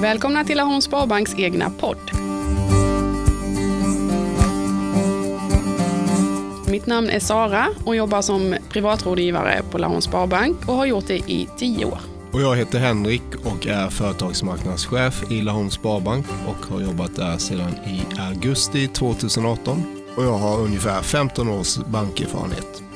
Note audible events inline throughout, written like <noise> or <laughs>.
Välkomna till Laholms Sparbanks egna podd. Mitt namn är Sara och jobbar som privatrådgivare på Laholms Sparbank och har gjort det i tio år. Och jag heter Henrik och är företagsmarknadschef i Laholms Sparbank och har jobbat där sedan i augusti 2018. Och jag har ungefär 15 års bankerfarenhet.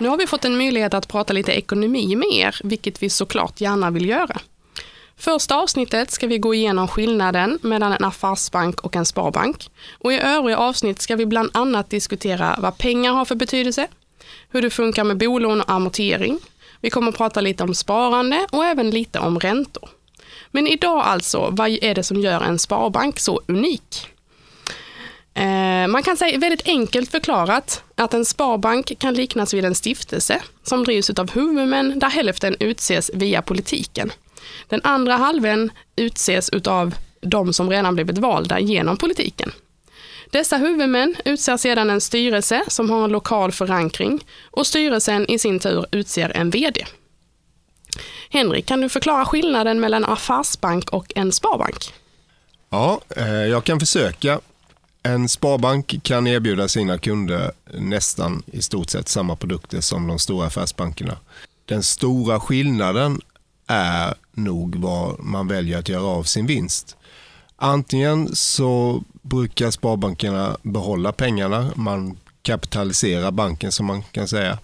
Nu har vi fått en möjlighet att prata lite ekonomi med er, vilket vi såklart gärna vill göra. Första avsnittet ska vi gå igenom skillnaden mellan en affärsbank och en sparbank. Och I övriga avsnitt ska vi bland annat diskutera vad pengar har för betydelse, hur det funkar med bolån och amortering. Vi kommer att prata lite om sparande och även lite om räntor. Men idag alltså, vad är det som gör en sparbank så unik? Eh, man kan säga väldigt enkelt förklarat att en sparbank kan liknas vid en stiftelse som drivs av huvudmän där hälften utses via politiken. Den andra halvan utses av de som redan blivit valda genom politiken. Dessa huvudmän utser sedan en styrelse som har en lokal förankring och styrelsen i sin tur utser en VD. Henrik, kan du förklara skillnaden mellan en affärsbank och en sparbank? Ja, eh, jag kan försöka. En sparbank kan erbjuda sina kunder nästan i stort sett samma produkter som de stora affärsbankerna. Den stora skillnaden är nog vad man väljer att göra av sin vinst. Antingen så brukar sparbankerna behålla pengarna, man kapitaliserar banken som man kan säga,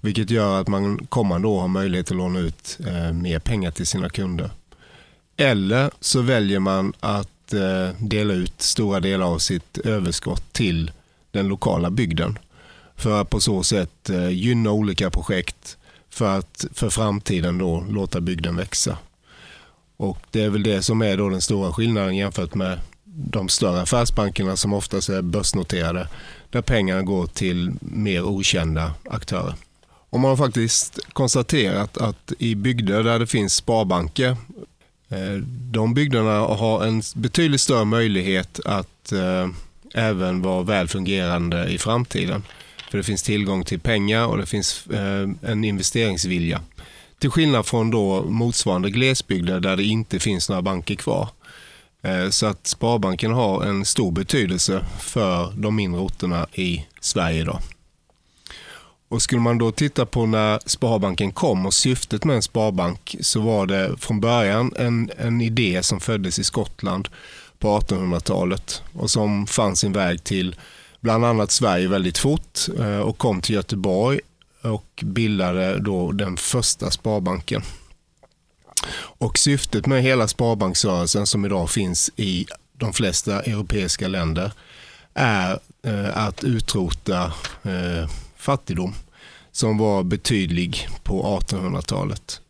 vilket gör att man kommande år har möjlighet att låna ut eh, mer pengar till sina kunder. Eller så väljer man att att dela ut stora delar av sitt överskott till den lokala bygden för att på så sätt eh, gynna olika projekt för att för framtiden då låta bygden växa. Och Det är väl det som är då den stora skillnaden jämfört med de större affärsbankerna som oftast är börsnoterade där pengarna går till mer okända aktörer. Och man har faktiskt konstaterat att i bygder där det finns sparbanker Eh, de bygderna har en betydligt större möjlighet att eh, även vara väl fungerande i framtiden. För det finns tillgång till pengar och det finns eh, en investeringsvilja. Till skillnad från då motsvarande glesbygder där det inte finns några banker kvar. Så att Sparbanken har en stor betydelse för de mindre orterna i Sverige idag. Och skulle man då titta på när Sparbanken kom och syftet med en sparbank så var det från början en, en idé som föddes i Skottland på 1800-talet och som fann sin väg till bland annat Sverige väldigt fort eh, och kom till Göteborg och bildade då den första sparbanken. Och syftet med hela sparbanksrörelsen som idag finns i de flesta europeiska länder är eh, att utrota eh, fattigdom som var betydlig på 1800-talet.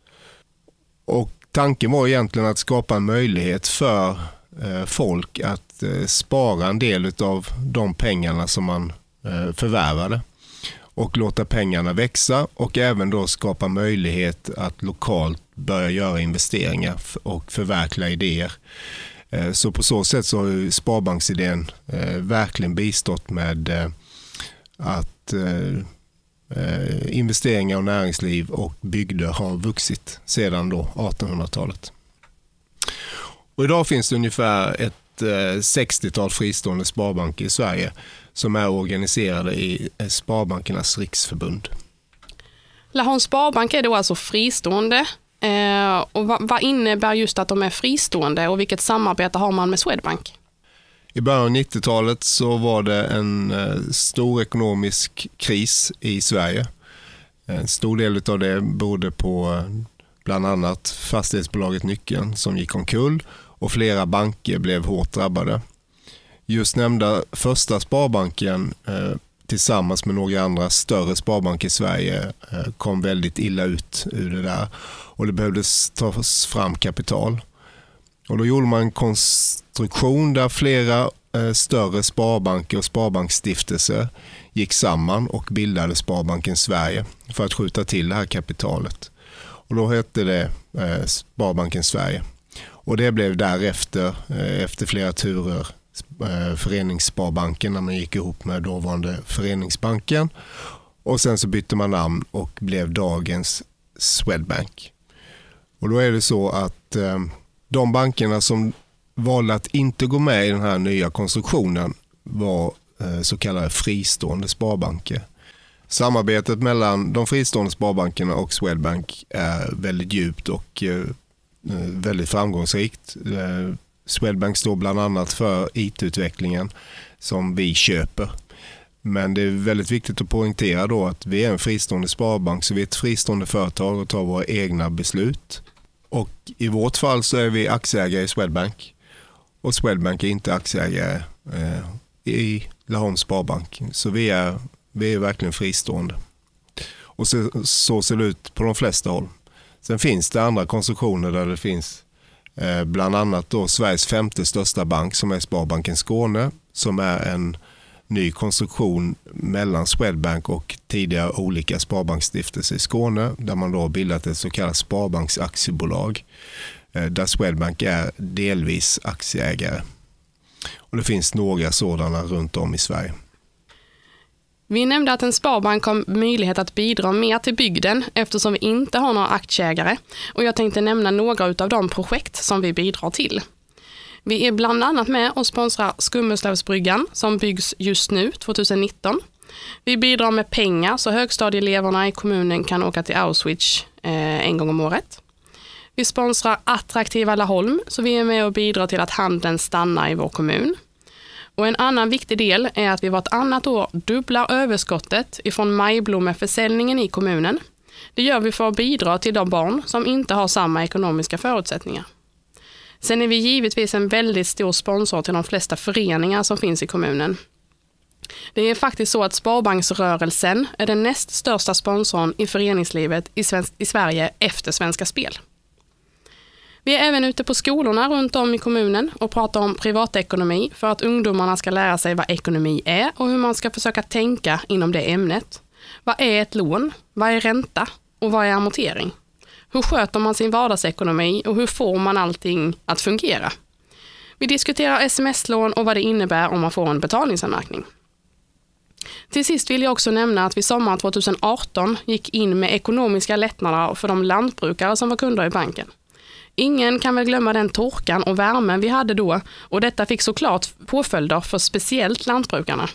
Och Tanken var egentligen att skapa en möjlighet för eh, folk att eh, spara en del av de pengarna som man eh, förvärvade och låta pengarna växa och även då skapa möjlighet att lokalt börja göra investeringar och förverkliga idéer. Så på så sätt så har sparbanksidén verkligen bistått med att att eh, eh, investeringar och näringsliv och bygder har vuxit sedan då 1800-talet. Och idag finns det ungefär ett eh, 60-tal fristående sparbanker i Sverige som är organiserade i Sparbankernas riksförbund. Laholms Sparbank är då alltså fristående. Eh, och vad, vad innebär just att de är fristående och vilket samarbete har man med Swedbank? I början av 90-talet så var det en eh, stor ekonomisk kris i Sverige. En stor del av det berodde på eh, bland annat fastighetsbolaget Nyckeln som gick omkull och flera banker blev hårt drabbade. Just nämnda första Sparbanken eh, tillsammans med några andra större sparbanker i Sverige kom väldigt illa ut ur det där och det behövdes tas fram kapital. Och då gjorde man en konstruktion där flera eh, större sparbanker och sparbanksstiftelser gick samman och bildade Sparbanken Sverige för att skjuta till det här kapitalet. Och då hette det eh, Sparbanken Sverige. Och det blev därefter, eh, efter flera turer, Föreningssparbanken när man gick ihop med dåvarande Föreningsbanken. Och sen så bytte man namn och blev dagens Swedbank. Och då är det så att eh, de bankerna som valde att inte gå med i den här nya konstruktionen var eh, så kallade fristående sparbanker. Samarbetet mellan de fristående sparbankerna och Swedbank är väldigt djupt och eh, eh, väldigt framgångsrikt. Swedbank står bland annat för IT-utvecklingen som vi köper. Men det är väldigt viktigt att poängtera då att vi är en fristående sparbank så vi är ett fristående företag och tar våra egna beslut. Och I vårt fall så är vi aktieägare i Swedbank och Swedbank är inte aktieägare eh, i Laholms Sparbank. Så vi är, vi är verkligen fristående. Och så, så ser det ut på de flesta håll. Sen finns det andra konstruktioner där det finns eh, bland annat då Sveriges femte största bank som är Sparbanken Skåne som är en ny konstruktion mellan Swedbank och tidigare olika sparbanksstiftelser i Skåne där man då har bildat ett så kallat sparbanksaktiebolag eh, där Swedbank är delvis aktieägare. Och det finns några sådana runt om i Sverige. Vi nämnde att en sparbank har möjlighet att bidra mer till bygden eftersom vi inte har några aktieägare. Och jag tänkte nämna några av de projekt som vi bidrar till. Vi är bland annat med och sponsrar Skummeslövsbryggan som byggs just nu, 2019. Vi bidrar med pengar så högstadieeleverna i kommunen kan åka till Auschwitz eh, en gång om året. Vi sponsrar attraktiva Laholm så vi är med och bidrar till att handeln stannar i vår kommun. Och en annan viktig del är att vi vartannat år dubblar överskottet ifrån majblommeförsäljningen i kommunen. Det gör vi för att bidra till de barn som inte har samma ekonomiska förutsättningar. Sen är vi givetvis en väldigt stor sponsor till de flesta föreningar som finns i kommunen. Det är faktiskt så att Sparbanksrörelsen är den näst största sponsorn i föreningslivet i, i Sverige efter Svenska Spel. Vi är även ute på skolorna runt om i kommunen och pratar om privatekonomi för att ungdomarna ska lära sig vad ekonomi är och hur man ska försöka tänka inom det ämnet. Vad är ett lån? Vad är ränta? Och vad är amortering? Hur sköter man sin vardagsekonomi och hur får man allting att fungera? Vi diskuterar sms-lån och vad det innebär om man får en betalningsanmärkning. Till sist vill jag också nämna att vi sommaren 2018 gick in med ekonomiska lättnader för de lantbrukare som var kunder i banken. Ingen kan väl glömma den torkan och värmen vi hade då och detta fick såklart påföljder för speciellt lantbrukarna.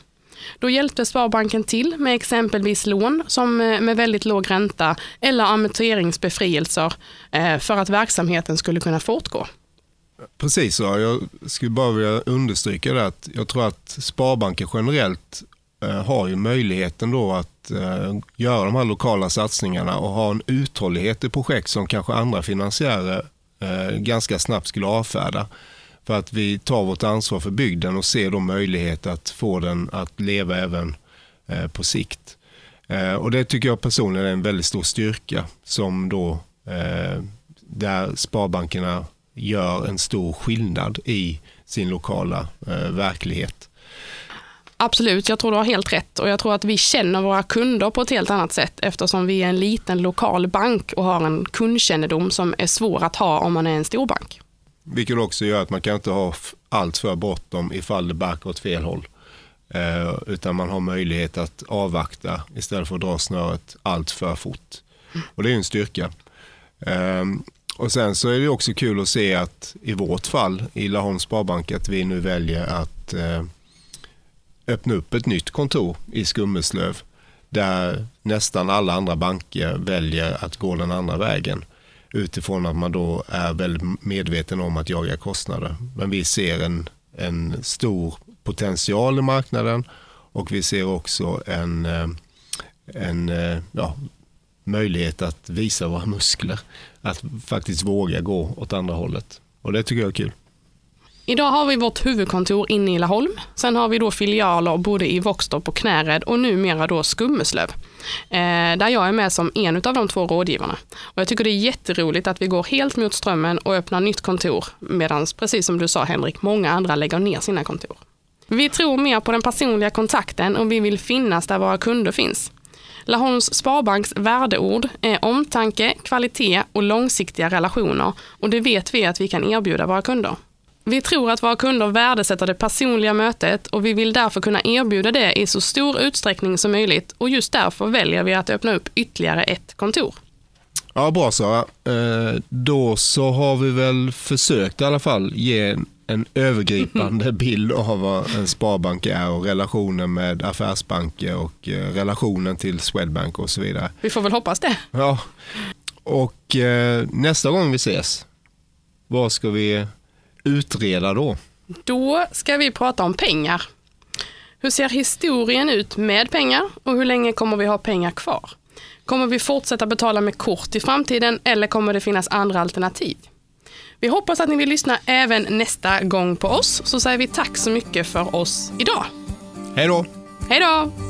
Då hjälpte Sparbanken till med exempelvis lån som eh, med väldigt låg ränta eller amorteringsbefrielser eh, för att verksamheten skulle kunna fortgå. Precis så. Jag skulle bara vilja understryka det att jag tror att Sparbanken generellt eh, har ju möjligheten då att göra de här lokala satsningarna och ha en uthållighet i projekt som kanske andra finansiärer ganska snabbt skulle avfärda. För att vi tar vårt ansvar för bygden och ser då möjlighet att få den att leva även eh, på sikt. Eh, och Det tycker jag personligen är en väldigt stor styrka som då eh, där sparbankerna gör en stor skillnad i sin lokala eh, verklighet. Absolut, jag tror du har helt rätt och jag tror att vi känner våra kunder på ett helt annat sätt eftersom vi är en liten lokal bank och har en kundkännedom som är svår att ha om man är en storbank. Vilket också gör att man kan inte ha allt för bråttom ifall det barkar åt fel håll. Eh, utan man har möjlighet att avvakta istället för att dra snöret allt för fort. Och det är en styrka. Eh, och sen så är det också kul att se att i vårt fall i Laholms Sparbank att vi nu väljer att eh, öppna upp ett nytt kontor i Skummeslöv där nästan alla andra banker väljer att gå den andra vägen utifrån att man då är väldigt medveten om att jaga kostnader. Men vi ser en, en stor potential i marknaden och vi ser också en, eh, en eh, ja, möjlighet att visa våra muskler. Att faktiskt våga gå åt andra hållet. Och det tycker jag är kul. Idag har vi vårt huvudkontor inne i Laholm. Sen har vi då filialer både i Våxtorp och Knäred och numera då Skummeslöv. Eh, där jag är med som en av de två rådgivarna. Och jag tycker det är jätteroligt att vi går helt mot strömmen och öppnar nytt kontor. Medan, precis som du sa Henrik, många andra lägger ner sina kontor. Vi tror mer på den personliga kontakten och vi vill finnas där våra kunder finns. Laholms Sparbanks värdeord är omtanke, kvalitet och långsiktiga relationer och det vet vi att vi kan erbjuda våra kunder. Vi tror att våra kunder värdesätter det personliga mötet och vi vill därför kunna erbjuda det i så stor utsträckning som möjligt och just därför väljer vi att öppna upp ytterligare ett kontor. Ja, bra Sara. Eh, då så har vi väl försökt i alla fall ge en, övergripande <laughs> bild av vad en sparbank är och relationen med affärsbanker och eh, relationen till Swedbank och så vidare. Vi får väl hoppas det. Ja, och eh, nästa gång vi ses, vad ska vi utreda då? Då ska vi prata om pengar. Hur ser historien ut med pengar och hur länge kommer vi ha pengar kvar? Kommer vi fortsätta betala med kort i framtiden eller kommer det finnas andra alternativ? Vi hoppas att ni vill lyssna även nästa gång på oss, så säger vi tack så mycket för oss idag. Hej då! Hej då!